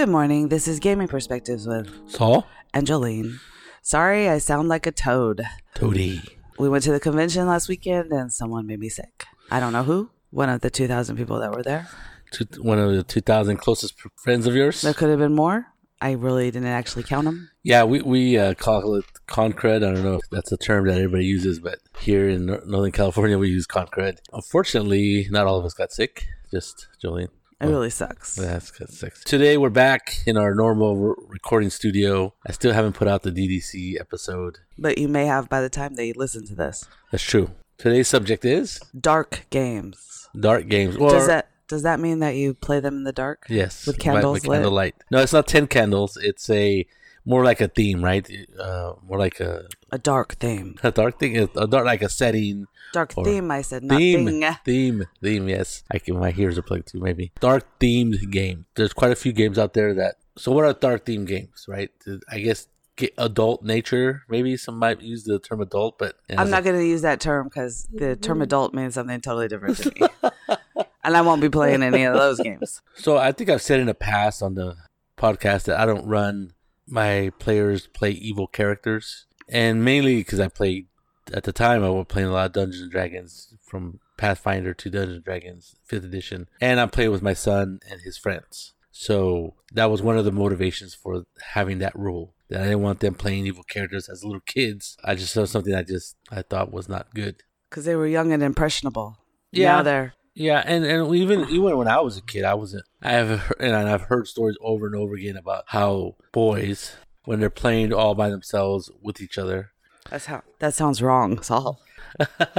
Good morning. This is Gaming Perspectives with Saul? Angeline. Sorry, I sound like a toad. Toady. We went to the convention last weekend and someone made me sick. I don't know who. One of the 2,000 people that were there. Two, one of the 2,000 closest friends of yours? There could have been more. I really didn't actually count them. Yeah, we, we uh, call it con crud. I don't know if that's a term that everybody uses, but here in Northern California, we use con crud. Unfortunately, not all of us got sick, just Jolene. It really sucks. That's got sick. Today, we're back in our normal re- recording studio. I still haven't put out the DDC episode. But you may have by the time they listen to this. That's true. Today's subject is Dark games. dark games. Or, Does that does that mean that you play them in the dark? Yes, With candles by lit? candlelight. No, it's not ten candles. It's a more like a theme, right? Uh, more like a, A dark theme. a dark thing. A dark like a setting Dark Or theme, I said, not theme, thing. theme, theme. Yes, I can. My ears are plugged too. Maybe dark themed game. There's quite a few games out there that. So what are dark themed games, right? I guess get adult nature. Maybe some might use the term adult, but I'm not going to use that term because the term mm-hmm. adult means something totally different to me. and I won't be playing any of those games. So I think I've said in the past on the podcast that I don't run my players play evil characters, and mainly because I played at the time I was playing a lot of Dungeons and Dragons from Pathfinder to Dungeons and Dragons Fifth Edition, and I'm playing with my son and his friends. So that was one of the motivations for having that rule. That I didn't want them playing evil characters as little kids. I just saw something I just I thought was not good. Because they were young and impressionable. Yeah. Now they're. Yeah, and, and even even when I was a kid, I wasn't. I have and I've heard stories over and over again about how boys, when they're playing all by themselves with each other, That's how. That sounds wrong, Saul.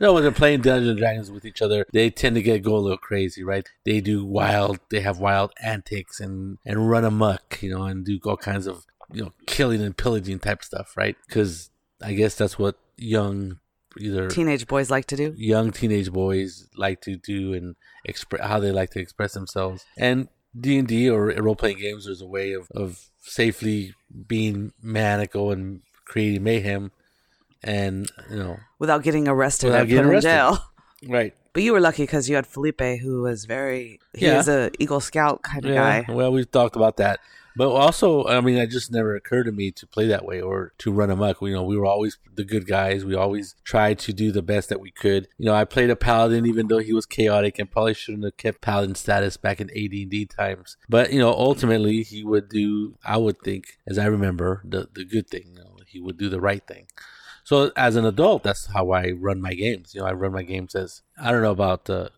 no, when they're playing Dungeons and Dragons with each other, they tend to get go a little crazy, right? They do wild, they have wild antics and and run amok, you know, and do all kinds of you know killing and pillaging type stuff, right? Because I guess that's what young either Teenage boys like to do. young teenage boys like to do and express how they like to express themselves. And D and D or role playing games is a way of, of safely being maniacal and creating mayhem, and you know, Without getting arrested Without getting put in arrested. jail. right? But you were lucky because you had Felipe, who was very. He Yeah. was a Eagle Scout kind of Yeah. guy. Well, we've talked about that. But also, I mean, it just never occurred to me to play that way or to run amok. You know, we were always the good guys. We always tried to do the best that we could. You know, I played a paladin even though he was chaotic and probably shouldn't have kept paladin status back in AD&D times. But, you know, ultimately he would do, I would think, as I remember, the, the good thing. You know, he would do the right thing. So as an adult, that's how I run my games. You know, I run my games as, I don't know about uh,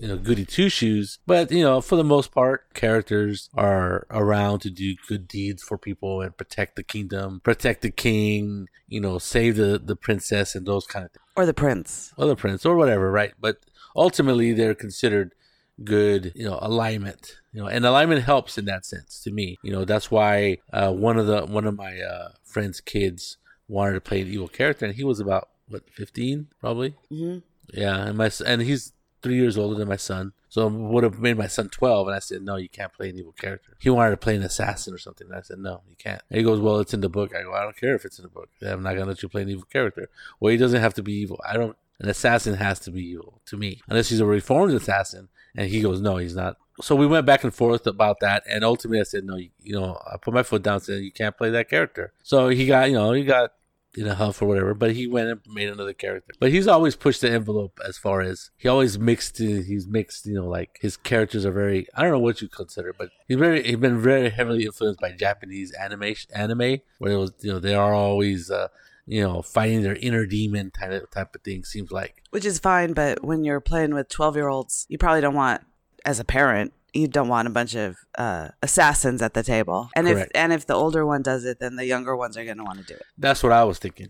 you know, goody two shoes. But, you know, for the most part, characters are around to do good deeds for people and protect the kingdom, protect the king, you know, save the, the princess and those kind of things. Or the prince. Or the prince or whatever, right? But ultimately, they're considered good, you know, alignment. You know, and alignment helps in that sense to me. You know, that's why uh, one of the one of my uh, friend's kids wanted to play an evil character, and he was about what fifteen, probably. hmm Yeah, and my and he's three years older than my son, so would have made my son twelve. And I said, no, you can't play an evil character. He wanted to play an assassin or something. And I said, no, you can't. And he goes, well, it's in the book. I go, I don't care if it's in the book. I'm not gonna let you play an evil character. Well, he doesn't have to be evil. I don't. An assassin has to be evil to me, unless he's a reformed assassin. And he goes, no, he's not. So we went back and forth about that, and ultimately I said, no, you, you know, I put my foot down, and said you can't play that character. So he got, you know, he got in a huff or whatever, but he went and made another character. But he's always pushed the envelope as far as he always mixed. He's mixed, you know, like his characters are very. I don't know what you consider, but he's very. He's been very heavily influenced by Japanese animation, anime, where it was, you know, they are always, uh, you know, fighting their inner demon kind of type of thing. Seems like. Which is fine, but when you're playing with 12 year olds, you probably don't want, as a parent, you don't want a bunch of uh, assassins at the table. And if Correct. and if the older one does it, then the younger ones are going to want to do it. That's what I was thinking.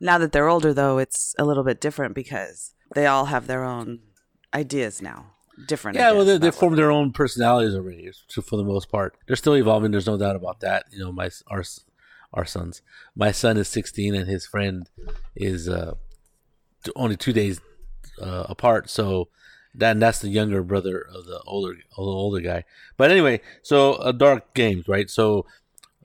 Now that they're older, though, it's a little bit different because they all have their own ideas now. Different. Yeah, well, they, they formed their own personalities already, so for the most part. They're still evolving. There's no doubt about that. You know, my our our sons. My son is 16, and his friend is uh, only two days uh, apart. So that that's the younger brother of the older older guy. But anyway, so uh, dark games, right? So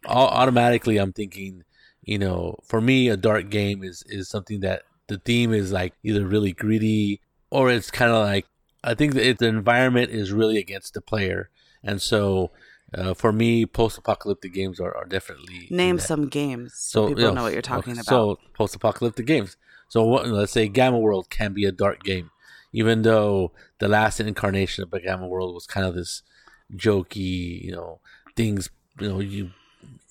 au- automatically, I'm thinking, you know, for me, a dark game is is something that the theme is like either really greedy or it's kind of like I think the environment is really against the player, and so Uh, for me, post-apocalyptic games are, are definitely Name some games so, people yeah, know what you're talking okay, about. So post-apocalyptic games. So what, let's say Gamma World can be a dark game, even though the last incarnation of Gamma World was kind of this jokey, you know, things, you know, you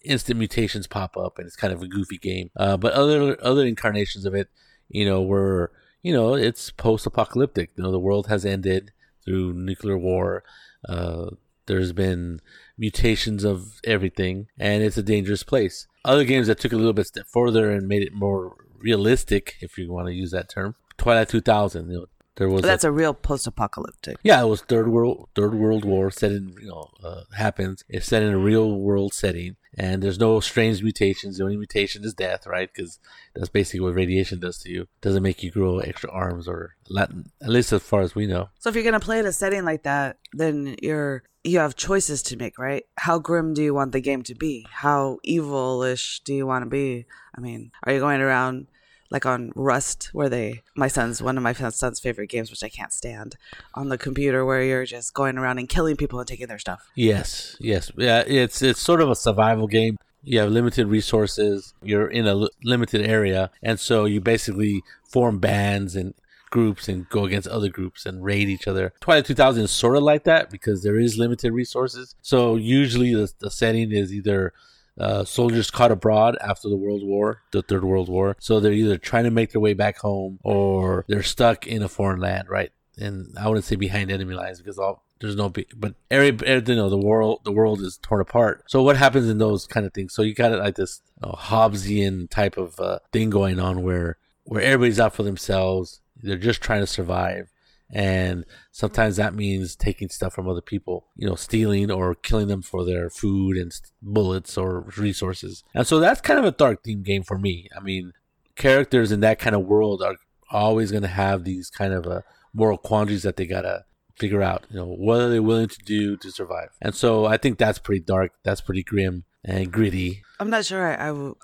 instant mutations pop up and it's kind of a goofy game. Uh, but other other incarnations of it, you know, were you know it's post-apocalyptic. You know, the world has ended through nuclear war. Uh, there's been mutations of everything, and it's a dangerous place. Other games that took a little bit step further and made it more realistic, if you want to use that term, Twilight 2000. You know, there was But a- that's a real post-apocalyptic. yeah, it was third world third world war set in you know uh, happens. It's set in a real world setting, and there's no strange mutations. The only mutation is death, right? Because that's basically what radiation does to you. It doesn't make you grow extra arms or Latin, at least as far as we know. So if you're gonna play in a setting like that, then you're you have choices to make, right? How grim do you want the game to be? How evilish do you want to be? I mean, are you going around like on Rust, where they my son's one of my son's favorite games, which I can't stand, on the computer, where you're just going around and killing people and taking their stuff. Yes, yes, yeah. It's it's sort of a survival game. You have limited resources. You're in a limited area, and so you basically form bands and groups and go against other groups and raid each other. Twilight 2000 is sort of like that because there is limited resources. So usually the, the setting is either uh, soldiers caught abroad after the World War, the Third World War. So they're either trying to make their way back home or they're stuck in a foreign land, right? And I wouldn't say behind enemy lines because all there's no but every, you know the world the world is torn apart. So what happens in those kind of things? So you got it like this you know, Hobbesian type of uh, thing going on where where everybody's out for themselves. They're just trying to survive. And sometimes that means taking stuff from other people, you know, stealing or killing them for their food and bullets or resources. And so that's kind of a dark theme game for me. I mean, characters in that kind of world are always going to have these kind of uh, moral quandaries that they got to figure out, you know, what are they willing to do to survive. And so I think that's pretty dark. That's pretty grim and gritty. I'm not sure.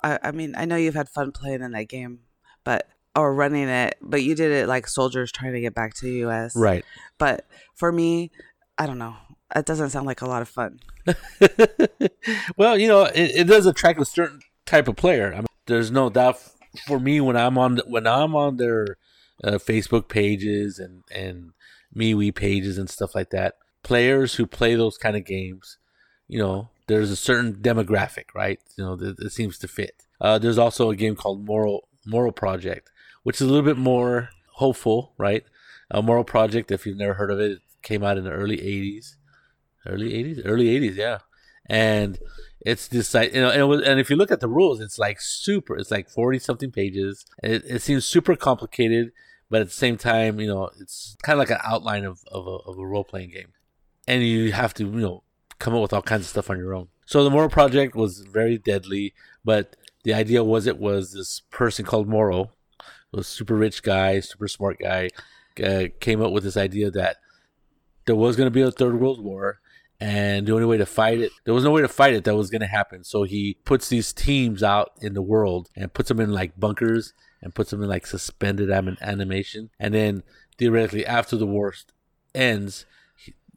I I mean, I know you've had fun playing in that game, but or running it, but you did it like soldiers trying to get back to the U.S. Right. But for me, I don't know. It doesn't sound like a lot of fun. well, you know, it, it does attract a certain type of player. I mean, there's no doubt for me when I'm on when I'm on their uh, Facebook pages and and MeWe pages and stuff like that. Players who play those kind of games, you know, there's a certain demographic, right? You know, that, that seems to fit. Uh, there's also a game called Morrow Morrow Project, which is a little bit more hopeful, right? A Morrow Project, if you've never heard of it, it came out in the early '80s, early '80s, early '80s, yeah. And it's this you know, and, was, and if you look at the rules, it's like super. It's like forty something pages. It, it seems super complicated, but at the same time, you know, it's kind of like an outline of of a, of a role playing game, and you have to you know come up with all kinds of stuff on your own. So the Morrow project was very deadly, but the idea was it was this person called Morrow, was super rich guy, super smart guy, uh, came up with this idea that there was going to be a third world war and the only way to fight it there was no way to fight it that was going to happen. So he puts these teams out in the world and puts them in like bunkers and puts them in like suspended anim- animation. And then theoretically after the war ends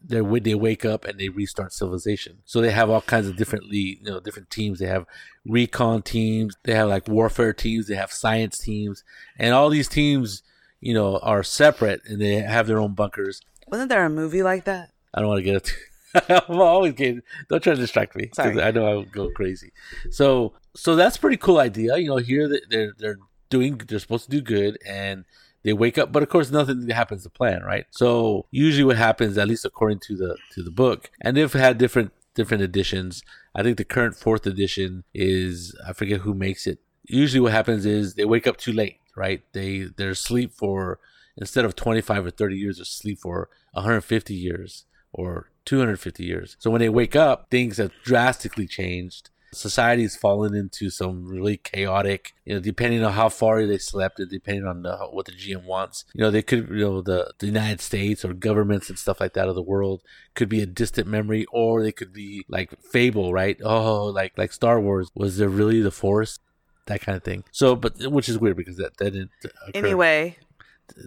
they they wake up and they restart civilization so they have all kinds of different le- you know different teams they have recon teams they have like warfare teams they have science teams and all these teams you know are separate and they have their own bunkers Wasn't there a movie like that? I don't want to get it. I'm always getting. Don't try to distract me Sorry. I know I will go crazy. So, so that's a pretty cool idea. You know, here they're they're doing, they're supposed to do good, and they wake up, but of course nothing happens to plan, right? So usually what happens, at least according to the to the book, and they've had different different editions. I think the current fourth edition is I forget who makes it. Usually what happens is they wake up too late, right? They they're asleep for instead of 25 or 30 years, they're asleep for 150 years or 250 years. So when they wake up, things have drastically changed. Society's fallen into some really chaotic, you know, depending on how far they slept and depending on the, what the GM wants. You know, they could, you know, the, the United States or governments and stuff like that of the world could be a distant memory or they could be like fable, right? Oh, like, like Star Wars. Was there really the Force? That kind of thing. So, but, which is weird because that, that didn't occur Anyway,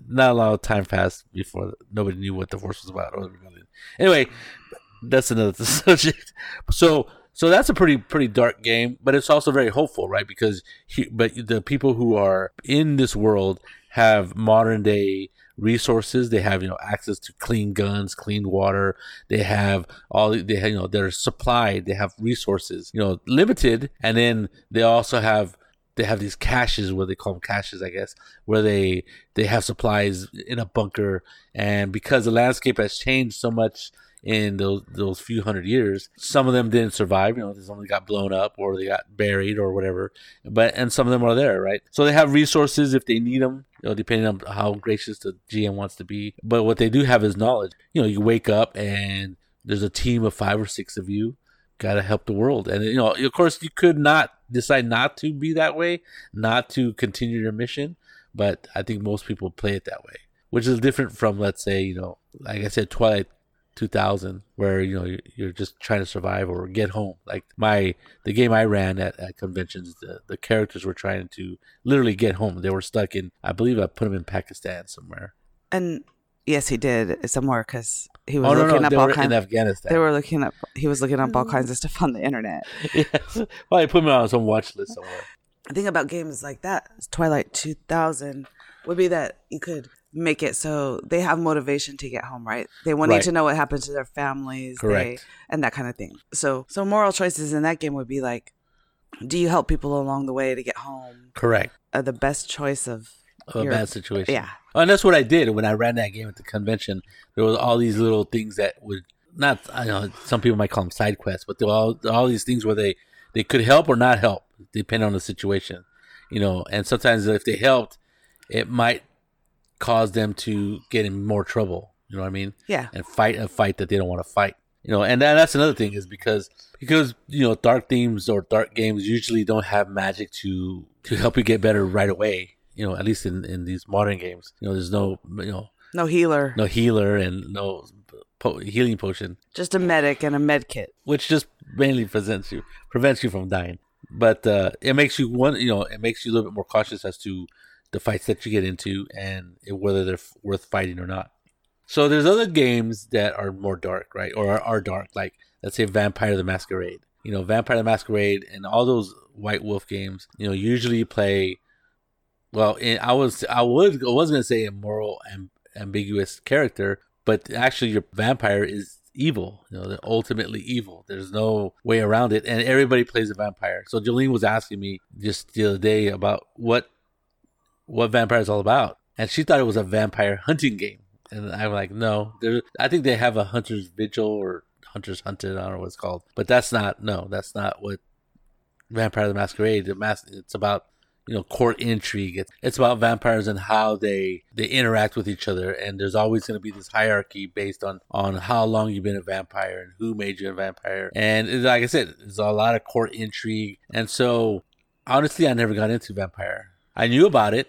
not a lot of time passed before nobody knew what the force was about or. Anyway, that's another subject. So so that's a pretty pretty dark game, but it's also very hopeful, right? Because he, but the people who are in this world have modern day resources. They have you know access to clean guns, clean water. They have all they have, you know they're supplied. They have resources, you know, limited, and then they also have they have these caches where they call them caches, I guess, where they they have supplies in a bunker. And because the landscape has changed so much in those those few hundred years, some of them didn't survive. You know, some of them got blown up or they got buried or whatever. But and some of them are there, right? So they have resources if they need them. You know, depending on how gracious the GM wants to be. But what they do have is knowledge. You know, you wake up and there's a team of five or six of you got to help the world. And you know, of course, you could not decide not to be that way, not to continue your mission. But I think most people play it that way, which is different from, let's say, you know, like I said, Twilight 2000, where you know you're just trying to survive or get home. Like my the game I ran at, at conventions, the, the characters were trying to literally get home. They were stuck in, I believe, I put them in Pakistan somewhere. And yes, he did somewhere because he was Oh looking no, up they all kinds. in Afghanistan. They were looking up. He was looking up all mm. kinds of stuff on the internet. yes. Well, I put me on some watch list somewhere. The thing about games like that, Twilight 2000, would be that you could make it so they have motivation to get home, right? They want Right. to know what happened to their families, they- Correct. and that kind of thing. So, so moral choices in that game would be like, do you help people along the way to get home? Correct. Uh, the best choice of Of a your- bad situation. Yeah, Oh, and that's what I did when I ran that game at the convention. There was all these little things that would not. I know some people might call them side quests, but there were all all these things where they they could help or not help, depending on the situation. You know, and sometimes if they helped, it might cause them to get in more trouble. You know what I mean? yeah, and fight a fight that they don't want to fight. You know, and that, that's another thing is because because you know dark themes or dark games usually don't have magic to to help you get better right away. You know, at least in in these modern games, you know, there's no you know no healer, no healer and no po- healing potion, just a medic and a med kit. which just mainly prevents you prevents you from dying. But uh, it makes you one, you know, it makes you a little bit more cautious as to the fights that you get into and whether they're f- worth fighting or not. So there's other games that are more dark, right? Or are, are dark, like let's say Vampire the Masquerade. You know, Vampire the Masquerade and all those White Wolf games. You know, usually you play. Well, I was I would I was gonna say a moral and ambiguous character, but actually your vampire is evil. You know, they're ultimately evil. There's no way around it, and everybody plays a vampire. So Jolene was asking me just the other day about what what vampire is all about, and she thought it was a vampire hunting game. And I'm like, no, there. I think they have a hunter's vigil or hunter's hunted. I don't know what it's called, but that's not. No, that's not what Vampire the Masquerade. It's about you know court intrigue. It's, it's about vampires and how they they interact with each other. And there's always going to be this hierarchy based on on how long you've been a vampire and who made you a vampire. And it's- like I said, there's a lot of court intrigue. And so honestly, I never got into vampire. I knew about it.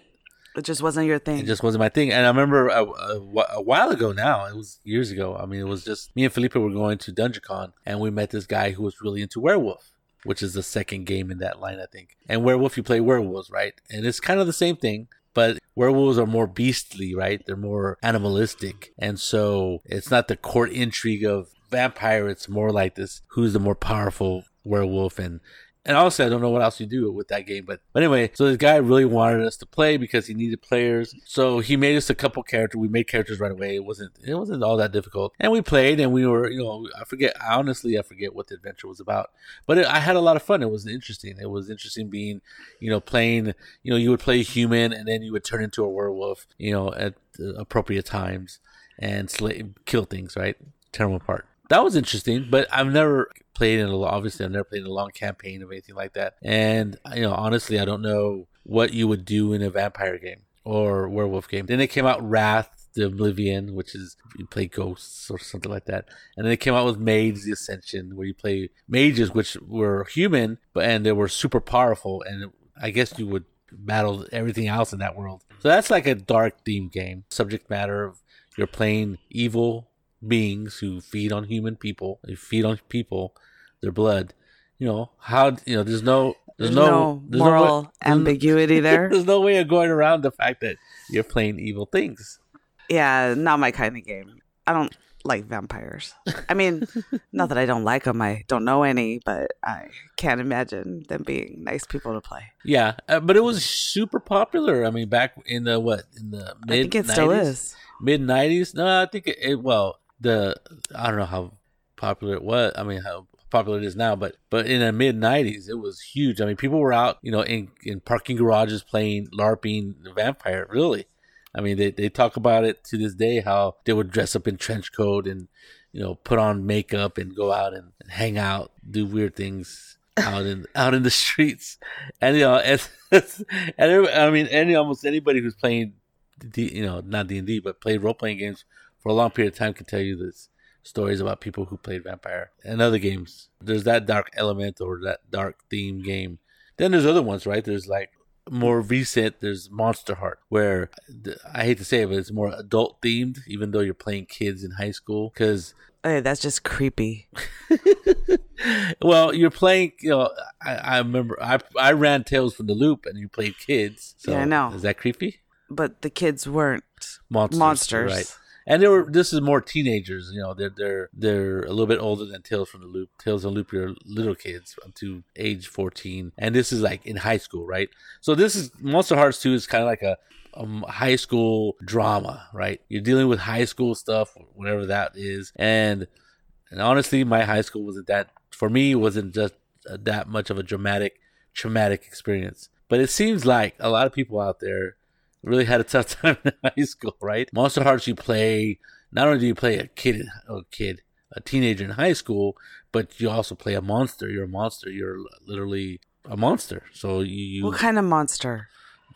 It just wasn't your thing. It just wasn't my thing. And I remember a, a, a while ago now, it was years ago. I mean, it was just me and Felipe were going to DunDraCon and we met this guy who was really into werewolf, which is the second game in that line, I think. And werewolf, you play werewolves, right? And it's kind of the same thing. But werewolves are more beastly, right? They're more animalistic. And so it's not the court intrigue of vampire. It's more like this who's the more powerful werewolf and and honestly, I don't know what else you do with that game, but but anyway, so this guy really wanted us to play because he needed players. So he made us a couple characters. We made characters right away. It wasn't it wasn't all that difficult, and we played, and we were you know I forget honestly I forget what the adventure was about, but it, I had a lot of fun. It was interesting. It was interesting being you know playing you know you would play human and then you would turn into a werewolf you know at appropriate times and slay, kill things right, tear them apart. That was interesting, but I've never played in a obviously I've never played in a long campaign of anything like that. And you know, honestly, I don't know what you would do in a vampire game or werewolf game. Then it came out Wraith the Oblivion, which is you play ghosts or something like that. And then it came out with Mage the Ascension, where you play mages, which were human, but and they were super powerful. And I guess you would battle everything else in that world. So that's like a dark theme game. Subject matter of you're playing evil beings who feed on human people. They feed on people, their blood. You know how you know there's no there's, There's no, no there's moral way- there's ambiguity there. there's no way of going around the fact that you're playing evil things. yeah, not my kind of game. I don't. like vampires. I mean, not that I don't like them. I don't know any, but I can't imagine them being nice people to play. Yeah, uh, but it was super popular. I mean, back in the what in the mid I think it still is. mid nineties. No, I think it, it. Well, the I don't know how popular it was. I mean, how popular it is now, but but in the mid '90s, it was huge. I mean, people were out, you know, in in parking garages playing LARPing the vampire. Really, I mean, they they talk about it to this day how they would dress up in trench coat and you know put on makeup and go out and, hang out, do weird things out in out in the streets, and you know, and, and I mean, any almost anybody who's playing, D, you know, not D and D, but played role playing games for a long period of time can tell you this stories about people who played vampire and other games. There's that dark element or that dark theme game. Then there's other ones, right? There's like more recent. There's Monster Heart, where I hate to say it, but it's more adult themed, even though you're playing kids in high school. Because Hey, oh, that's just creepy. well, you're playing. You know, I, I remember I I ran Tales from the Loop, and you played kids. So Yeah, I know. Is that creepy? But the kids weren't Monsters, monsters. right? And they were. This is more teenagers. You know, they're they're they're a little bit older than Tales from the Loop. Tales the Loop, you're little kids up to age fourteen, and this is like in high school, right? So this is Monster Hearts Two is kind of like a, um high school drama, right? You're dealing with high school stuff, whatever that is, and and honestly, my high school wasn't that for me. Wasn't just uh, that much of a dramatic, traumatic experience. But it seems like a lot of people out there really had a tough time in high school, right? Monster Hearts, you play. Not only do you play a kid, a kid, a teenager in high school, but you also play a monster. You're a monster. You're literally a monster. So you, What kind of monster?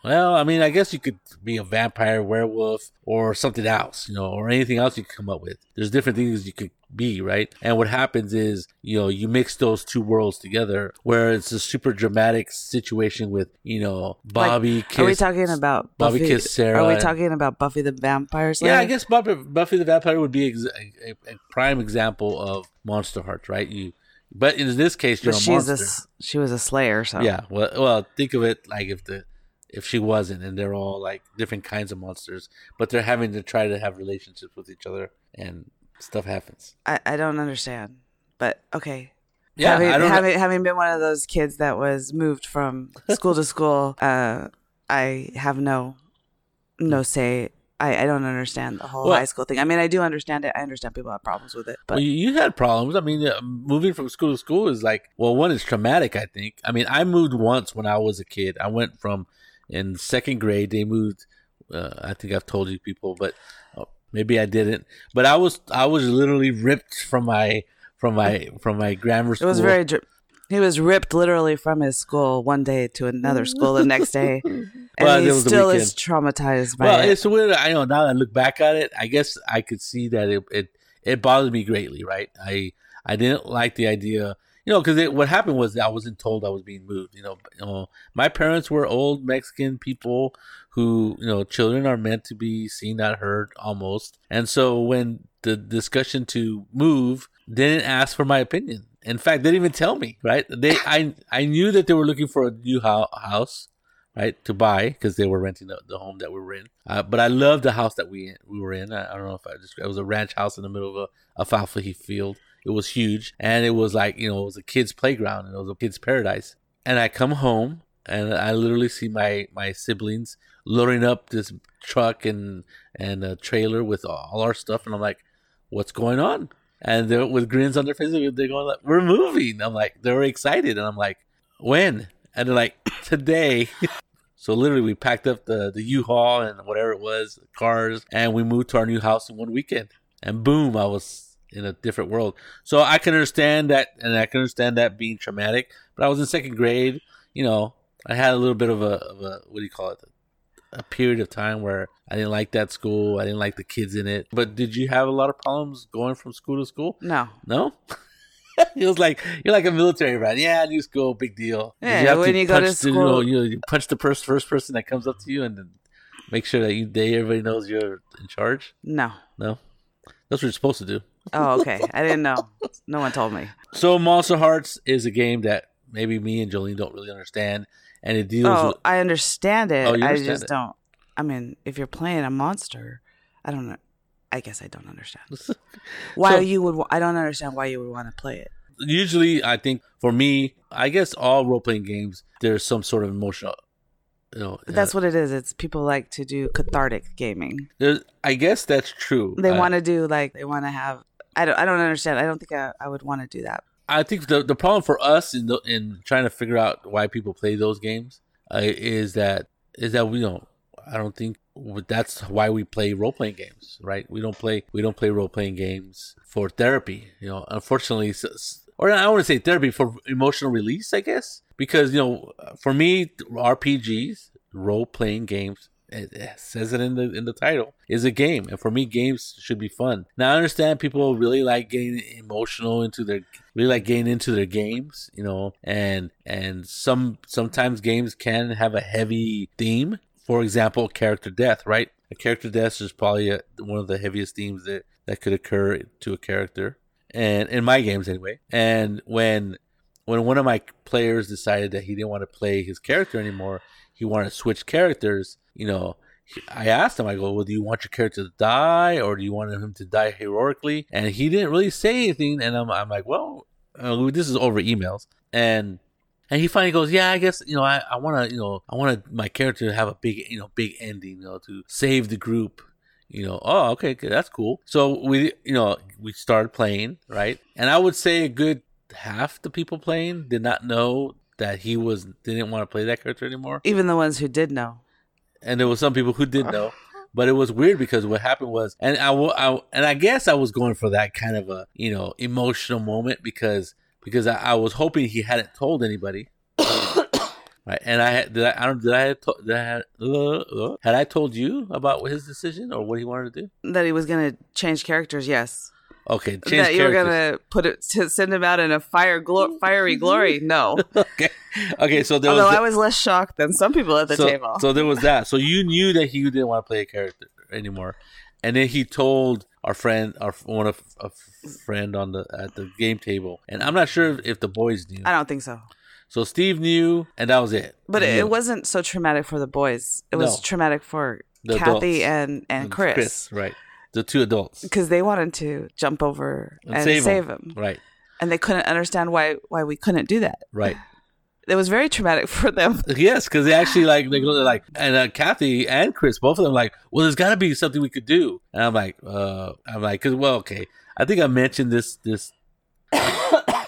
Well, I mean, I guess you could be a vampire, werewolf, or something else, you know, or anything else you could come up with. There's different things you could be, right? And what happens is, you know, you mix those two worlds together, where it's a super dramatic situation with, you know, Bobby Are we talking about Bobby Buffy? kissed Sarah. Are we talking about Buffy the Vampire Slayer? yeah, I guess Buffy, Buffy the Vampire would be ex- a, a prime example of Monster Hearts, right? You, but in this case, you're But a she's monster. a she was a Slayer, so Yeah, well, well, think of it like if the if she wasn't, and they're all like different kinds of monsters, but they're having to try to have relationships with each other, and stuff happens. I, I don't understand. But okay. Yeah, having, I don't. having, having been one of those kids that was moved from school to school, uh, I have no no say. I, I don't understand the whole Well- high school thing. I mean, I do understand it. I understand people have problems with it, but well, you, you had problems. I mean, uh, moving from school to school is like, well, one is traumatic. I think. I mean, I moved once when I was a kid. I went from in second grade. They moved. Uh, I think I've told you people, but uh, maybe I didn't. But I was I was literally ripped from my from my from my grammar school it was very. He was ripped literally from his school one day to another school the next day, and Well, he it was the still is traumatized by Well, it. it's weird. I know now that I look back at it, I guess I could see that it it, it bothered me greatly. Right? I I didn't like the idea, you know, because what happened was I wasn't told I was being moved. You know, you know, my parents were old Mexican people who, you know, children are meant to be seen, not heard, almost. And so when the discussion to move didn't ask for my opinion. In fact, they didn't even tell me. Right? They I I knew that they were looking for a new ho- house right, to buy because they were renting the, the home that we were in. Uh, but I loved the house that we we were in. I, I don't know if I just it was a ranch house in the middle of a, a alfalfa field. It was huge, and it was like you know it was a kid's playground and it was a kid's paradise. And I come home and I literally see my my siblings loading up this truck and and a trailer with all our stuff, and I'm like, what's going on? And they're with grins on their faces, they're going like, "We're moving." I'm like, they were excited, and I'm like, "When?" And they're like, "Today." So literally, we packed up the the U-Haul and whatever it was, cars, and we moved to our new house in one weekend. And boom, I was in a different world. So I can understand that, and I can understand that being traumatic. But I was in second grade. You know, I had a little bit of a, of a what do you call it? A period of time where I didn't like that school. I didn't like the kids in it. But did you have a lot of problems going from school to school? no, No. it was like you're like a military rat. Yeah, new school, big deal. Yeah, you have when you go to punch the- you, know, school- you, you punch the first first person that comes up to you, and then make sure that you they everybody knows you're in charge. no. No, that's what you're supposed to do. Oh, okay. I didn't know. No one told me. So Monster Hearts is a game that maybe me and Jolene don't really understand, and it deals Oh, with I understand it. Oh, you I just it. don't. I mean, if you're playing a monster, I don't know. I guess I don't understand why So- you would. I don't understand why you would want to play it. Usually, I think for me, I guess all role playing games there's some sort of emotional. You know, That's uh, what it is. It's people like to do cathartic gaming. I guess that's true. They want to do like they want to have. I don't. I don't understand. I don't think I, I would want to do that. I think the the problem for us in the, in trying to figure out why people play those games uh, is that is that we don't. I don't think that's why we play role playing games, right? We don't play we don't play role playing games for therapy. You know, unfortunately, or I want to say therapy for emotional release, I guess, because you know, for me, RPGs, role playing games. It says it in the in the title is a game, and for me, games should be fun. Now, I understand people really like getting emotional into their really like getting into their games, you know, and and some sometimes games can have a heavy theme. For example, character death, right? A character death is probably a, one of the heaviest themes that that could occur to a character, and in my games anyway. And when when one of my players decided that he didn't want to play his character anymore, he wanted to switch characters. You know, I asked him, I go, well, do you want your character to die or do you want him to die heroically? And he didn't really say anything. And I'm, I'm like, well, uh, this is over emails. And and he finally goes, yeah, I guess you know, I, I want to, you know, I want my character to have a big, you know, big ending, you know, to save the group. You know, oh, okay, okay, that's cool. So we, you know, we started playing, right? And I would say a good half the people playing did not know that he was didn't want to play that character anymore Even the ones who did know. and there was some people who did know but it was weird because what happened was and I, I and i guess i was going for that kind of a you know emotional moment because because i, I was hoping he hadn't told anybody right and i had did i, I don't did i to, did i uh, uh, had i told you about his decision or what he wanted to do That he was gonna change characters. Yes. Okay change that you were gonna put it to send him out in a fire glo- fiery glory. No. okay okay so there Although was I was less shocked than some people at the so, table. So there was that. So you knew that he didn't want to play a character anymore, and then he told our friend, our one of a friend on the at the game table, and I'm not sure if the boys knew. I don't think so. So Steve knew, and that was it. But it, it wasn't so traumatic for the boys. It was traumatic for The Kathy adults. and, and Chris right? The two adults, because they wanted to jump over And and, save save, 'em. him. right? and they couldn't understand why why we couldn't do that. Right. It was very traumatic for them. Yes, because they actually like they go like, and uh, Kathy and Chris, both of them, like, well, there's got to be something we could do. And I'm like, uh, I'm like, because well, okay, I think I mentioned this this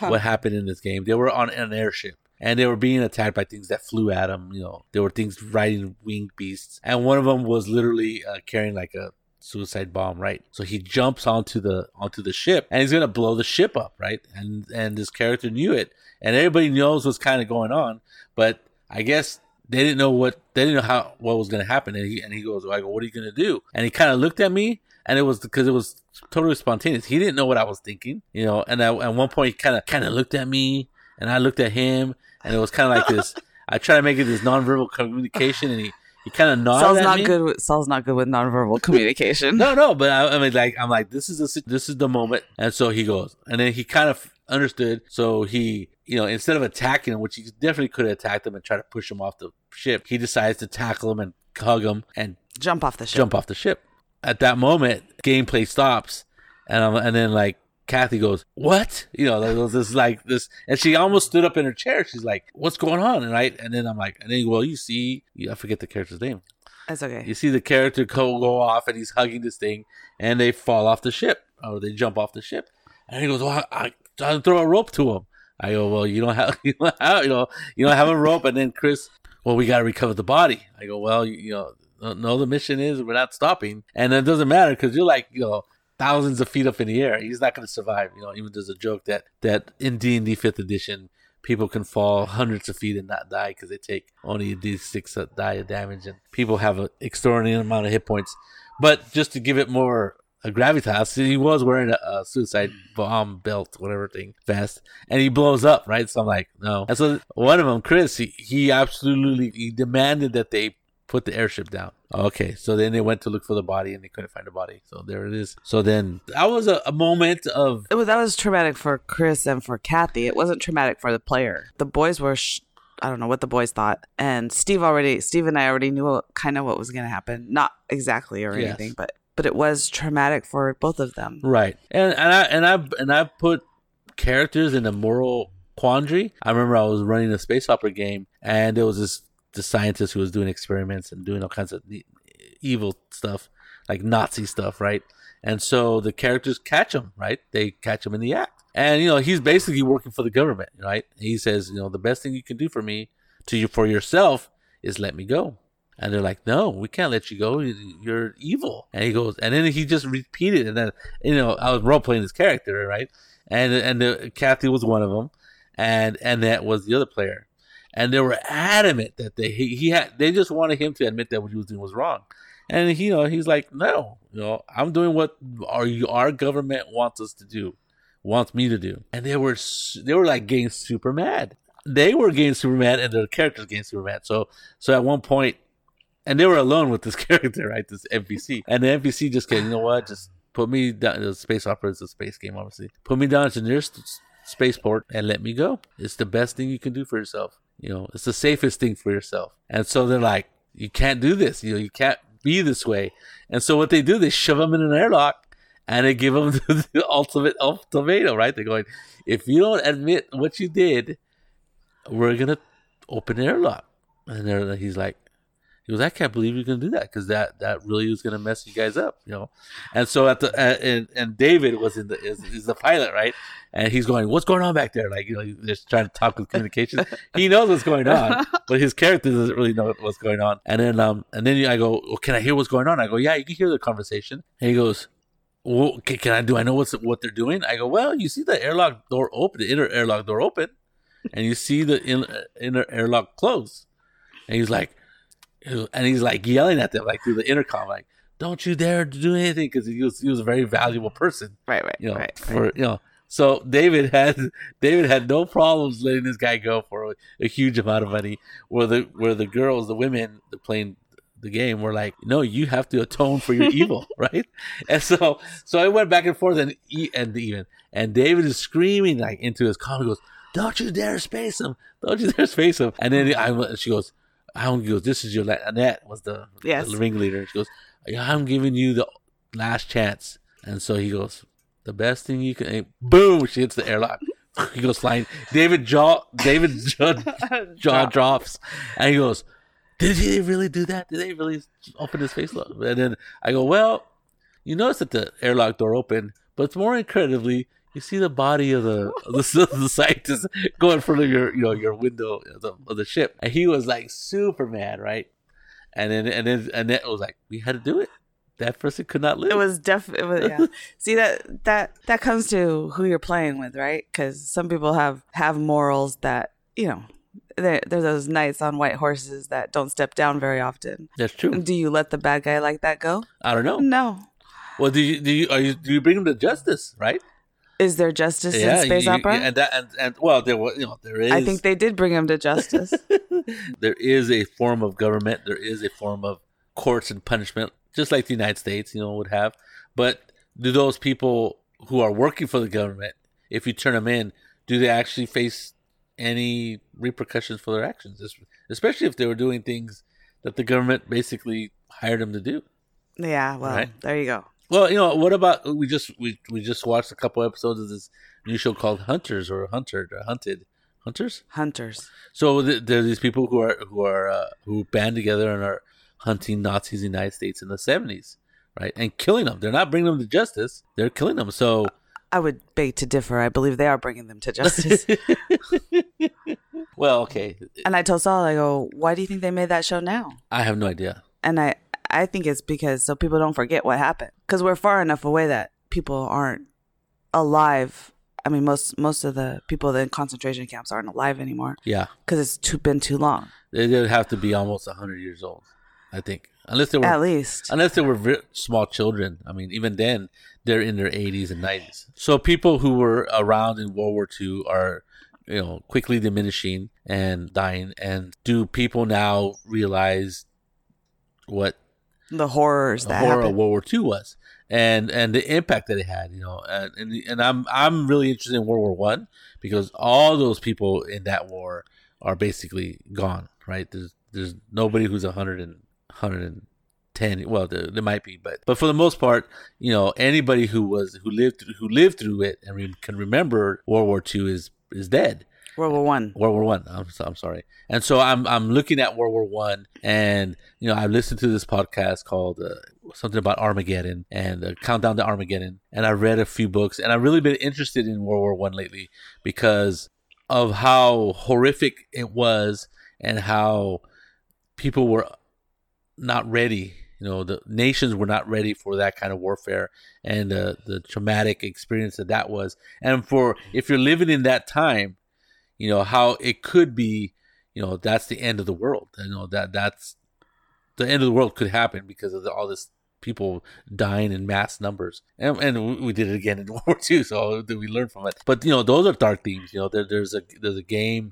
what happened in this game. They were on an airship and they were being attacked by things that flew at them. You know, there were things riding winged beasts, and one of them was literally uh, carrying like a suicide bomb, right? So he jumps onto the onto the ship and he's gonna blow the ship up, right? And and this character knew it, and everybody knows what's kind of going on, but I guess they didn't know what they didn't know how what was gonna happen. And he and he goes, I go, what are you gonna do? And he kind of looked at me, and it was because it was totally spontaneous. He didn't know what I was thinking, you know. And I, at one point, he kind of kind of looked at me, and I looked at him, and it was kind of like this. I try to make it this nonverbal communication, and he he kind of nodded Saul's not me. good. With, Saul's not good with nonverbal communication. No, no, but I, I mean, like, I'm like, this is si- this is the moment, and so he goes, and then he kind of understood. So he, you know, instead of attacking him, which he definitely could have attacked him and try to push him off the ship, he decides to tackle him and hug him and Jump off the ship. jump off the ship. At that moment, gameplay stops, and um, and then like Kathy goes, "What?" You know, there was this like this, and she almost stood up in her chair. She's like, "What's going on?" And right, and then I'm like, and then well, you see, I forget the character's name. That's okay. You see the character go go off, and he's hugging this thing, and they fall off the ship, or they jump off the ship, and he goes, "Well, I, I throw a rope to him." I go, "Well, you don't have, you don't have, you know, you don't have a rope." And then Chris, well, we got to recover the body. I go, "Well, you, you know, no, no, the mission is we're not stopping, and it doesn't matter because you're like, you know." Thousands of feet up in the air, he's not going to survive. You know, even there's a joke that that in D and D Fifth Edition, people can fall hundreds of feet and not die because they take only a d6 die of damage, and people have an extraordinary amount of hit points. But just to give it more a gravitas, he was wearing a, a suicide bomb belt, whatever thing, vest, and he blows up, right? So I'm like, no. And so one of them, Chris, he, he absolutely he demanded that they put the airship down. Okay, so then they went to look for the body and they couldn't find the body. So there it is. So then that was a, a moment of It was that was traumatic for Chris and for Kathy. It wasn't traumatic for the player. The boys were. Sh- I don't know what the boys thought, and Steve already. Steve and I already knew what, kind of what was going to happen. Not exactly or Yes. anything, but but it was traumatic for both of them. Right. And and I and I and I put characters in a moral quandary. I remember I was running a space opera game and there was this the scientist who was doing experiments and doing all kinds of evil stuff, like Nazi stuff, right? And so the characters catch him, right? They catch him in the act. And you know, he's basically working for the government, right? He says, you know, the best thing you can do for me to you for yourself is let me go. And they're like, no, we can't let you go. You- You're evil. And he goes, and then he just repeated, and then you know, I was role playing this character, right? And and the, Kathy was one of them, and and that was the other player, and they were adamant that they he, he had they just wanted him to admit that what he was doing was wrong, and he you know he's like, no, you know, I'm doing what our our government wants us to do, wants me to do, and they were they were like getting super mad. They were getting super mad, and their characters getting super mad. So so at one point and they were alone with this character, right? This NPC, and the NPC just said, "You know what? Just put me down." The space opera is a space game, obviously. Put me down to the nearest spaceport and let me go. It's the best thing you can do for yourself. You know, it's the safest thing for yourself. And so they're like, "You can't do this. You know, you can't be this way." And so what they do, they shove them in an airlock. And they give them the ultimate ultimatum, right? They're going, if you don't admit what you did, we're gonna open the airlock. And he's like, he goes, I can't believe you're gonna do that because that that really was gonna mess you guys up, you know. And so at the uh, and and David was in the is, is the pilot, right? And he's going, "What's going on back there?" Like you know, just trying to talk with communications. he knows what's going on, but his character doesn't really know what's going on. And then um and then I go, well, "Can I hear what's going on?" I go, "Yeah, you can hear the conversation." And he goes, well, can, can I do? I know what's what they're doing. I go, well, you see the airlock door open, the inner airlock door open, and you see the in, inner airlock close. And he's like, and he's like yelling at them like through the intercom, like, "Don't you dare do anything!" Because he was he was a very valuable person, Right, right, you know, right. for right. you know. So David had David had no problems letting this guy go for a, huge amount of money. Where the where the girls, the women playing the game were like, no, you have to atone for your evil, right? And so so I went back and forth and and even and David is screaming like into his car. He goes, "Don't you dare space him! Don't you dare space him!" And then I she goes, "I don't." Goes, "This is your la-. Annette was the, Yes. the ringleader." She goes, "I'm giving you the last chance." And so he goes, "The best thing you can." and boom! She hits the airlock. He goes flying. David jaw. David jaw, jaw drops, and he goes, "Did he really do that? Did they really open his face?" up?" And then I go, "Well, you notice that the airlock door opened, but it's more incredibly, you see the body of the of the, the scientist go in front of your you know your window of the, of the ship." And he was like super mad, right? And then and then it was like, "We had to do it. That person could not live." It was definitely yeah. See that that that comes to who you're playing with, right? Because some people have have morals that you know. They're, they're those knights on white horses that don't step down very often. That's true. Do you let the bad guy like that go? I don't know. No. Well, do you do you are you do you bring him to justice, right? Is there justice in space you- opera? and that and, and well, there was you know there is. I think they did bring him to justice. there is a form of government. There is a form of courts and punishment, just like the United States, you know, would have. But do those people who are working for the government, if you turn them in, do they actually face any repercussions for their actions? Especially if they were doing things that the government basically hired them to do. yeah. Well, Right. there you go. Well, you know, what about we just we we just watched a couple episodes of this new show called Hunters or Hunted or Hunted Hunters. Hunters. So th- there are these people who are who are uh, who band together and are hunting Nazis in the United States in the seventies, right? And killing them. They're not bringing them to justice. They're killing them. So I would beg to differ. I believe they are bringing them to justice. well, okay. and I told Saul, I go, why do you think they made that show now? I have no idea. And I, I think it's because so people don't forget what happened. Because we're far enough away that people aren't alive. I mean, most most of the people in concentration camps aren't alive anymore Yeah, because it's too, been too long. they would have to be almost hundred years old. I think, unless they were At least. unless they were very small children. I mean, even then, they're in their 80s and 90s. So people who were around in World War II are, you know, quickly diminishing and dying. And do people now realize what The horrors the that horror of happened. World War II was, and and the impact that it had? You know, and and, and I'm I'm really interested in World War One because all those people in that war are basically gone. Right? There's there's nobody who's 100 and 110. Well, there, there might be, but but for the most part, you know, anybody who was who lived who lived through it and re- can remember World War II is is dead. World War One. World War One. I'm, I'm sorry. And so I'm I'm looking at World War One, and you know I listened to this podcast called uh, something about Armageddon and uh, Countdown to Armageddon, and I read a few books, and I've really been interested in World War One lately because of how horrific it was and how people were not ready. You know, the nations were not ready for that kind of warfare and uh, the traumatic experience that that was. And for if you're living in that time, you know how it could be. You know, that's the end of the world. You know that that's the end of the world could happen because of the, all this people dying in mass numbers, and, and we did it again in World War II. So we learned from it. But you know, those are dark themes. You know, there, there's a there's a game,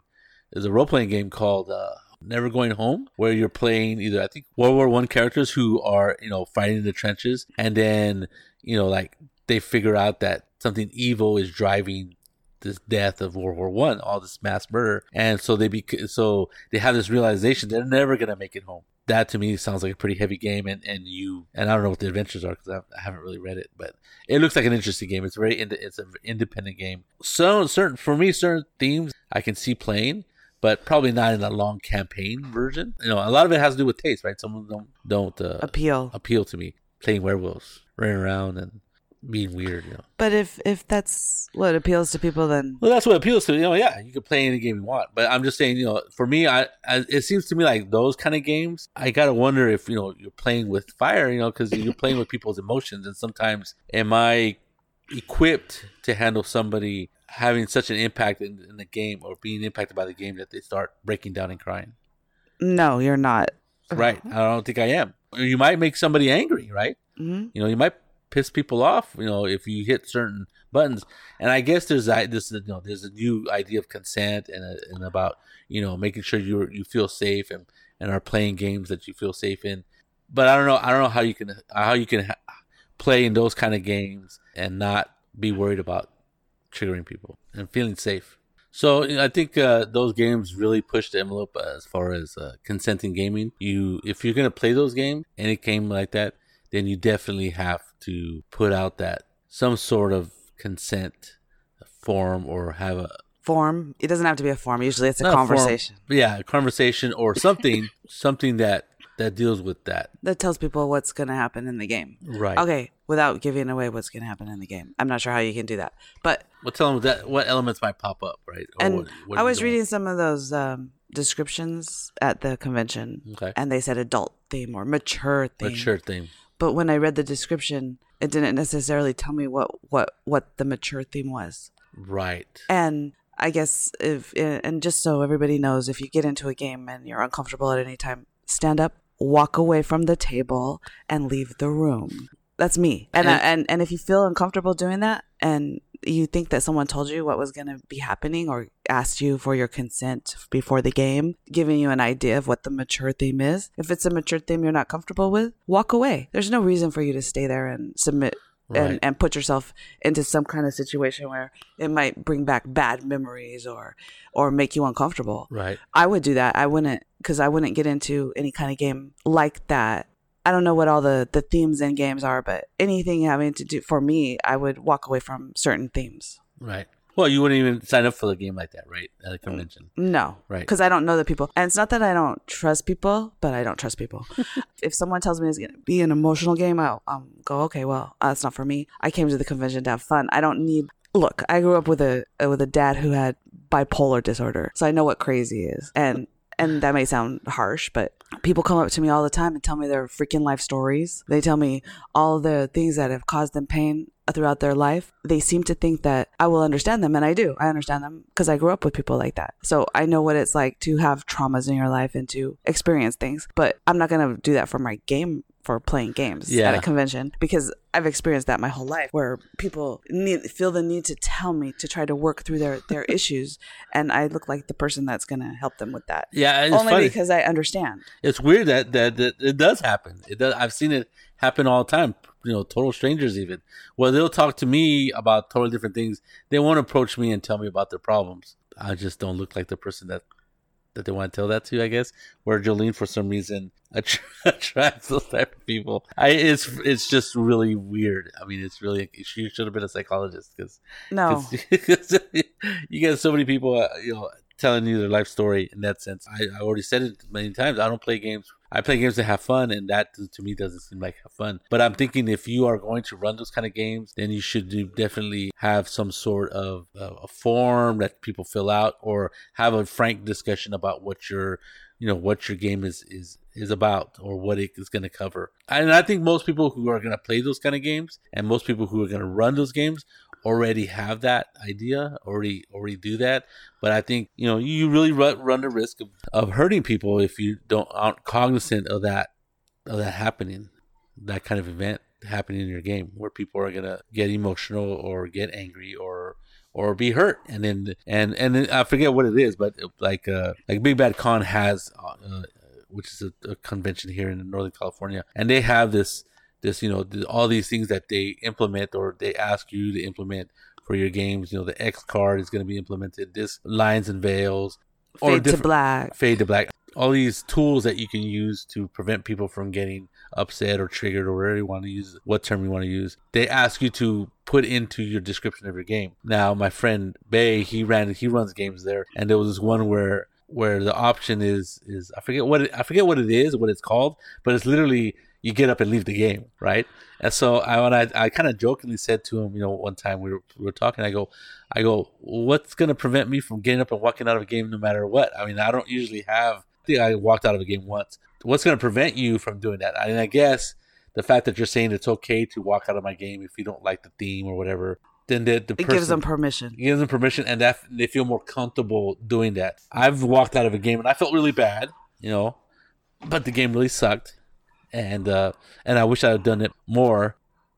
there's a role playing game called uh, Never Going Home, where you're playing either I think World War One characters who are you know fighting in the trenches, and then you know like they figure out that something evil is driving this death of World War One, all this mass murder, and so they be so they have this realization they're never gonna make it home. That to me sounds like a pretty heavy game, and, and you and I don't know what the adventures are because I, I, haven't really read it, but it looks like an interesting game. It's very it's an independent game. So certain for me, certain themes I can see playing, but probably not in a long campaign version. You know, a lot of it has to do with taste, right? Some of them don't uh, appeal appeal to me. Playing werewolves, running around and being weird, you know. But if if that's what appeals to people, then well, that's what appeals to you know. Yeah, you can play any game you want, but I'm just saying, you know, for me, I, I it seems to me like those kind of games. I gotta wonder if you know you're playing with fire, you know, because you're playing with people's emotions, and sometimes am I equipped to handle somebody having such an impact in, in the game or being impacted by the game that they start breaking down and crying? No, you're not. Right. I don't think I am. You might make somebody angry, right? Mm-hmm. You know, you might piss people off. You know, if you hit certain buttons, and I guess there's this you know there's a new idea of consent and uh, and about you know making sure you you feel safe and and are playing games that you feel safe in. But I don't know. I don't know how you can how you can ha- play in those kind of games and not be worried about triggering people and feeling safe. So I think uh, those games really push the envelope as far as uh, consenting gaming. You, if you're gonna play those games, any game like that, then you definitely have to put out that some sort of consent form or have a form. It doesn't have to be a form. Usually, it's a conversation. A yeah, a conversation or something, something that that deals with that. That tells people what's going to happen in the game. Right. Okay, without giving away what's going to happen in the game. I'm not sure how you can do that, but well, tell them that what elements might pop up, right? Or and what, what I was reading some of those um, descriptions at the convention, okay. and they said adult theme or mature theme. Mature theme. But when I read the description, it didn't necessarily tell me what what what the mature theme was. Right. And I guess if and just so everybody knows, if you get into a game and you're uncomfortable at any time, stand up, walk away from the table, and leave the room. That's me. And and, I, and, and if you feel uncomfortable doing that, and you think that someone told you what was going to be happening or asked you for your consent before the game, giving you an idea of what the mature theme is. If it's a mature theme you're not comfortable with, walk away. There's no reason for you to stay there and submit Right. and, and put yourself into some kind of situation where it might bring back bad memories or or make you uncomfortable. Right. I would do that. I wouldn't because I wouldn't get into any kind of game like that I don't know what all the the themes in games are, but anything having to do for me, I would walk away from certain themes. Right. Well, you wouldn't even sign up for the game like that, right? At a convention. No. Right. Because I don't know the people. And it's not that I don't trust people, but I don't trust people. if someone tells me it's going to be an emotional game, I'll, I'll go, okay, well, that's not for me. I came to the convention to have fun. I don't need. Look, I grew up with a with a dad who had bipolar disorder, so I know what crazy is. And and that may sound harsh, but people come up to me all the time and tell me their freaking life stories. They tell me all the things that have caused them pain throughout their life. They seem to think that I will understand them, and I do. I understand them because I grew up with people like that. So I know what it's like to have traumas in your life and to experience things. But I'm not going to do that for my game for playing games yeah. at a convention because I've experienced that my whole life where people need feel the need to tell me to try to work through their their issues and I look like the person that's going to help them with that. Yeah, only funny. because I understand. It's weird that, that that it does happen. It does I've seen it happen all the time. You know, total strangers even. Well, they'll talk to me about totally different things. They won't approach me and tell me about their problems. I just don't look like the person that that they want to tell that to. I guess where Jolene for some reason attra- attracts those type of people. I it's it's just really weird. I mean, it's really she should have been a psychologist because No. you get so many people, uh, you know, telling you their life story in that sense. I, I already said it many times. I don't play games. I play games to have fun, and that to, me doesn't seem like fun. But I'm thinking if you are going to run those kind of games, then you should do, definitely have some sort of uh, a form that people fill out, or have a frank discussion about what your, you know, what your game is is is about, or what it is going to cover. And I think most people who are going to play those kind of games, and most people who are going to run those games, already have that idea already already do that. But i think you know you really run, run the risk of, of hurting people if you don't aren't cognizant of that of that happening that kind of event happening in your game where people are gonna get emotional or get angry or or be hurt. And then and and then i forget what it is but like uh like big bad con has uh, which is a, a convention here in northern california and they have this this you know all these things that they implement or they ask you to implement for your games you know the x card is going to be implemented this lines and veils Fade to black. fade to black all these tools that you can use to prevent people from getting upset or triggered or whatever you want to use what term you want to use they ask you to put into your description of your game now my friend bay he ran he runs games there and there was this one where where the option is is i forget what it, i forget what it is what it's called but it's literally you get up and leave the game right? And so i when i, I kind of jokingly said to him you know one time we were, we were talking i go i go what's going to prevent me from getting up and walking out of a game no matter what? I mean i don't usually have I think i walked out of a game once. What's going to prevent you from doing that? I mean, i guess the fact that you're saying it's okay to walk out of my game if you don't like the theme or whatever then the, the It person gives them permission. it gives them permission and that they feel more comfortable doing that. I've walked out of a game and i felt really bad you know but the game really sucked and uh and i wish i had done it more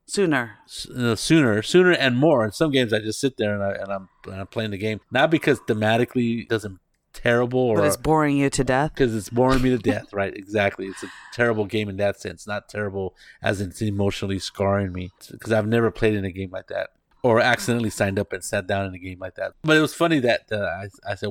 Sooner. s- uh, sooner sooner and more. In some games i just sit there and, I, and i'm and i'm playing the game. Not because thematically it doesn't terrible But or it's boring you to death. because it's boring me to death right exactly. It's a terrible game in that sense not terrible as it's emotionally scarring me. Because i've never played in a game like that or accidentally signed up and sat down in a game like that but it was funny that uh, I, I said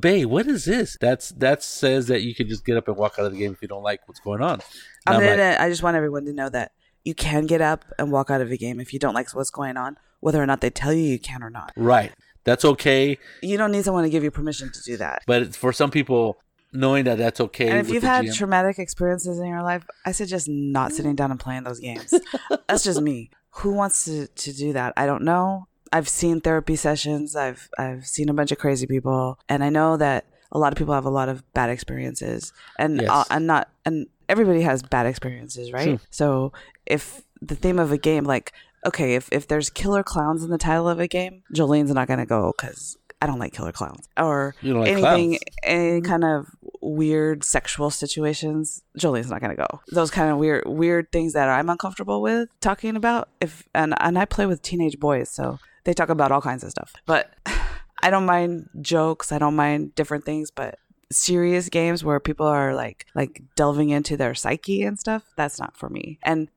bay what is this that's that says that you can just get up and walk out of the game if you don't like what's going on I'm I'm like, gonna, I just want everyone to know that you can get up and walk out of a game if you don't like what's going on, whether or not they tell you you can or not. right that's okay You don't need someone to give you permission to do that. but it's for some people knowing that that's okay And if you've had GM traumatic experiences in your life, I suggest not sitting down and playing those games. That's just me. Who wants to, to do that? I don't know. I've seen therapy sessions. I've I've seen a bunch of crazy people, and I know that a lot of people have a lot of bad experiences, and Yes. uh, and not and everybody has bad experiences, right? Sure. So if the theme of a game, like okay, if if there's killer clowns in the title of a game, Jolene's not gonna go because I don't like killer clowns or like anything, clowns. any kind of weird sexual situations. Jolene's not gonna go. Those kind of weird weird things that I'm uncomfortable with talking about. If and and I play with teenage boys, so they talk about all kinds of stuff. But I don't mind jokes. I don't mind different things, but serious games where people are like like delving into their psyche and stuff that's not for me and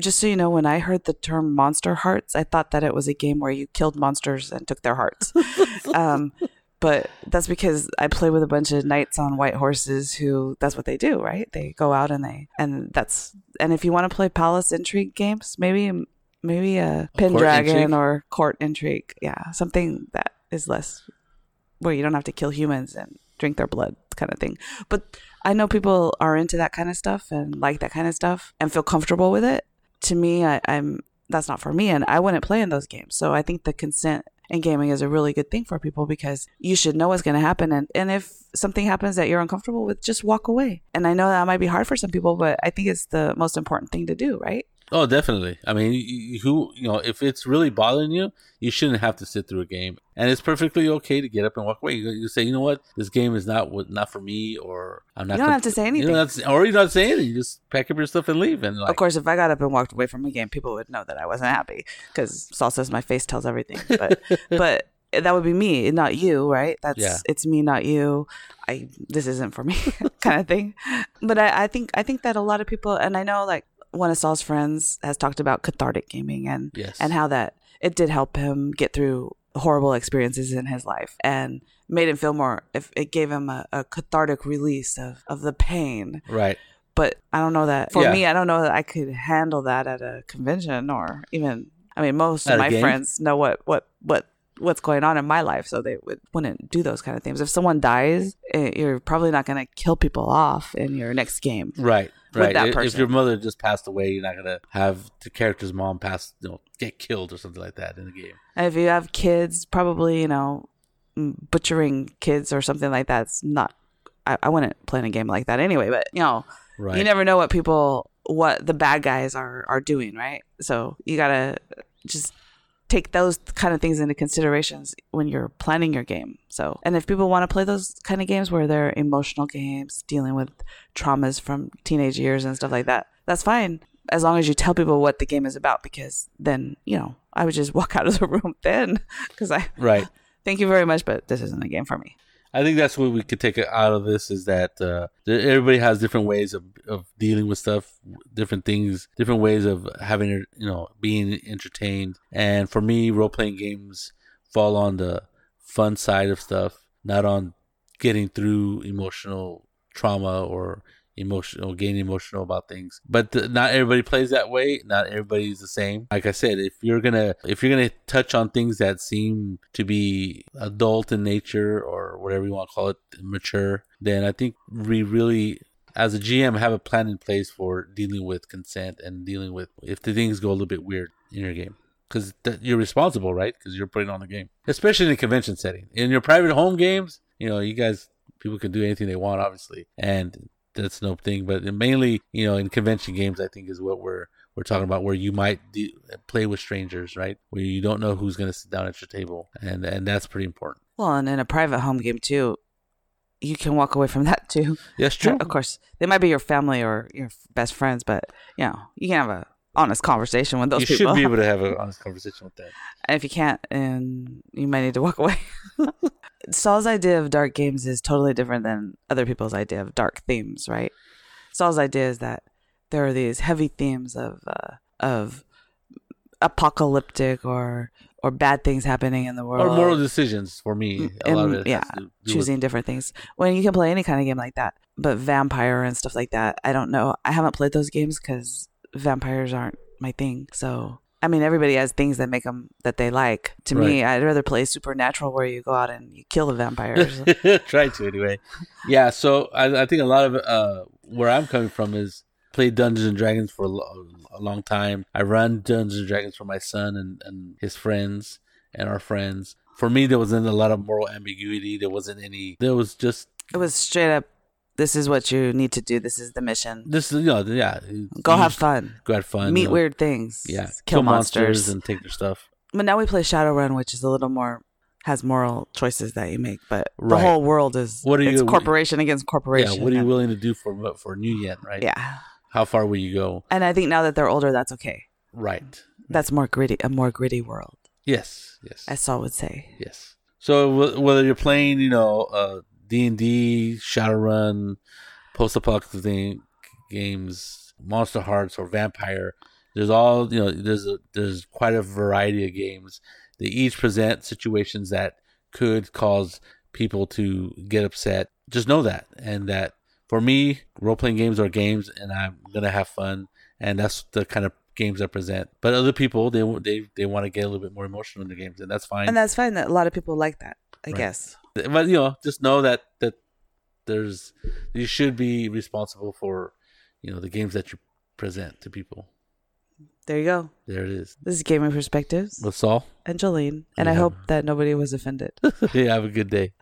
just so you know when i heard the term monster hearts i thought that it was a game where you killed monsters and took their hearts um but that's because i play with a bunch of knights on white horses who that's what they do right they go out and they and that's and if you want to play palace intrigue games maybe maybe a pin court dragon or court intrigue yeah something that is less where you don't have to kill humans and drink their blood kind of thing. But I know people are into that kind of stuff and like that kind of stuff and feel comfortable with it. To me, I, I'm that's not for me, and I wouldn't play in those games. So I think the consent in gaming is a really good thing for people because you should know what's going to happen, and and if something happens that you're uncomfortable with, just walk away. And I know that might be hard for some people, but I think it's the most important thing to do, right? Oh, definitely. I mean, you- you- who you know, if it's really bothering you, you shouldn't have to sit through a game, and it's perfectly okay to get up and walk away. You, you say, you know what, this game is not not for me, or I'm not. You don't com- have to say You anything. have to, or you don't say anything. You just pack up your stuff and leave. And like, of course, if I got up and walked away from a game, people would know that I wasn't happy because Saul says my face tells everything. But but that would be me, not you, right? That's Yeah. it's me, not you. I this isn't for me, kind of thing. But I, I think I think that a lot of people, and I know like one of Saul's friends has talked about cathartic gaming and yes, and how that it did help him get through horrible experiences in his life and made him feel more if it gave him a, a cathartic release of, of the pain Right. but i don't know that for Yeah. me i don't know that i could handle that at a convention or even i mean most At of my game? friends know what what what what's going on in my life so they would, wouldn't do those kind of things if someone dies eh, you're probably not going to kill people off in your next game Right. With Right. that If- If your mother just passed away, you're not gonna have the character's mom pass, you know, get killed or something like that in the game. And if you have kids, probably you know, butchering kids or something like that's not. I, I wouldn't play in a game like that anyway. But you know, Right. you never know what people, what the bad guys are are doing, right? So you gotta just take those kind of things into considerations when you're planning your game. So, and if people want to play those kind of games where they're emotional games, dealing with traumas from teenage years and stuff like that, that's fine. As long as you tell people what the game is about, because then, you know, I would just walk out of the room then because I right. thank you very much, but this isn't a game for me. I think that's what we could take out of this is that uh, everybody has different ways of, of dealing with stuff, different things, different ways of having you know, being entertained. And for me, role playing games fall on the fun side of stuff, not on getting through emotional trauma or emotional getting emotional about things. But not everybody plays that way. Not everybody's the same. Like i said if you're gonna if you're gonna touch on things that seem to be adult in nature or whatever you want to call it mature then i think we really as a gm have a plan in place for dealing with consent and dealing with if the things go a little bit weird in your game. Because th- you're responsible right? Because you're putting on the game. Especially in a convention setting. In your private home games you know you guys people can do anything they want obviously. And that's no thing but mainly you know in convention games i think is what we're we're talking about where you might de- play with strangers right? Where you don't know who's going to sit down at your table and and that's pretty important. Well, and in a private home game too, you can walk away from that too. Yes, true. Of course, they might be your family or your best friends, but you know, you can have a honest conversation with those you people. should be able to have an honest conversation with that and if you can't, and you might need to walk away. Saul's idea of dark games is totally different than other people's idea of dark themes, right? Saul's idea is that there are these heavy themes of uh, of apocalyptic or or bad things happening in the world, or moral decisions for me a and, lot of it yeah, do with- choosing different things. When you can play any kind of game like that, but vampire and stuff like that, I don't know. I haven't played those games because vampires aren't my thing. So I mean, everybody has things that make them that they like. To me, I'd rather play supernatural where you go out and you kill the vampires. try to anyway yeah so I, I think a lot of uh where i'm coming from is played dungeons and dragons for a, lo- a long time i run dungeons and dragons for my son and, and his friends and our friends for me there wasn't a lot of moral ambiguity there wasn't any there was just it was straight up. This is what you need to do. This is the mission. this is you know yeah Go you have fun. go have fun Meet you know, weird things. yeah Kill, monsters. and take their stuff but now we play Shadowrun, which is a little more has moral choices that you make. But the whole world is What are it's you- corporation against corporation. yeah what are you and- willing to do for for nuyen right yeah. how far will you go And I think now that they're older, that's okay. right That's more gritty, a more gritty world, yes yes as Saul would say. Yes. So wh- whether you're playing, you know, uh, D and D, Shadowrun, post-apocalyptic games, Monster Hearts, or Vampire, there's all you know. There's a, there's quite a variety of games. They each present situations that could cause people to get upset. Just know that, and that for me, role-playing games are games, and I'm gonna have fun, and that's the kind of games I present. But other people, they they they want to get a little bit more emotional in their games, and that's fine. And that's fine that a lot of people like that, I Right. guess. But you know just know that that there's you should be responsible for you know the games that you present to people There you go. there it is This is Gaming Perspectives with saul and Jolene. And I hope that nobody was offended. yeah have a good day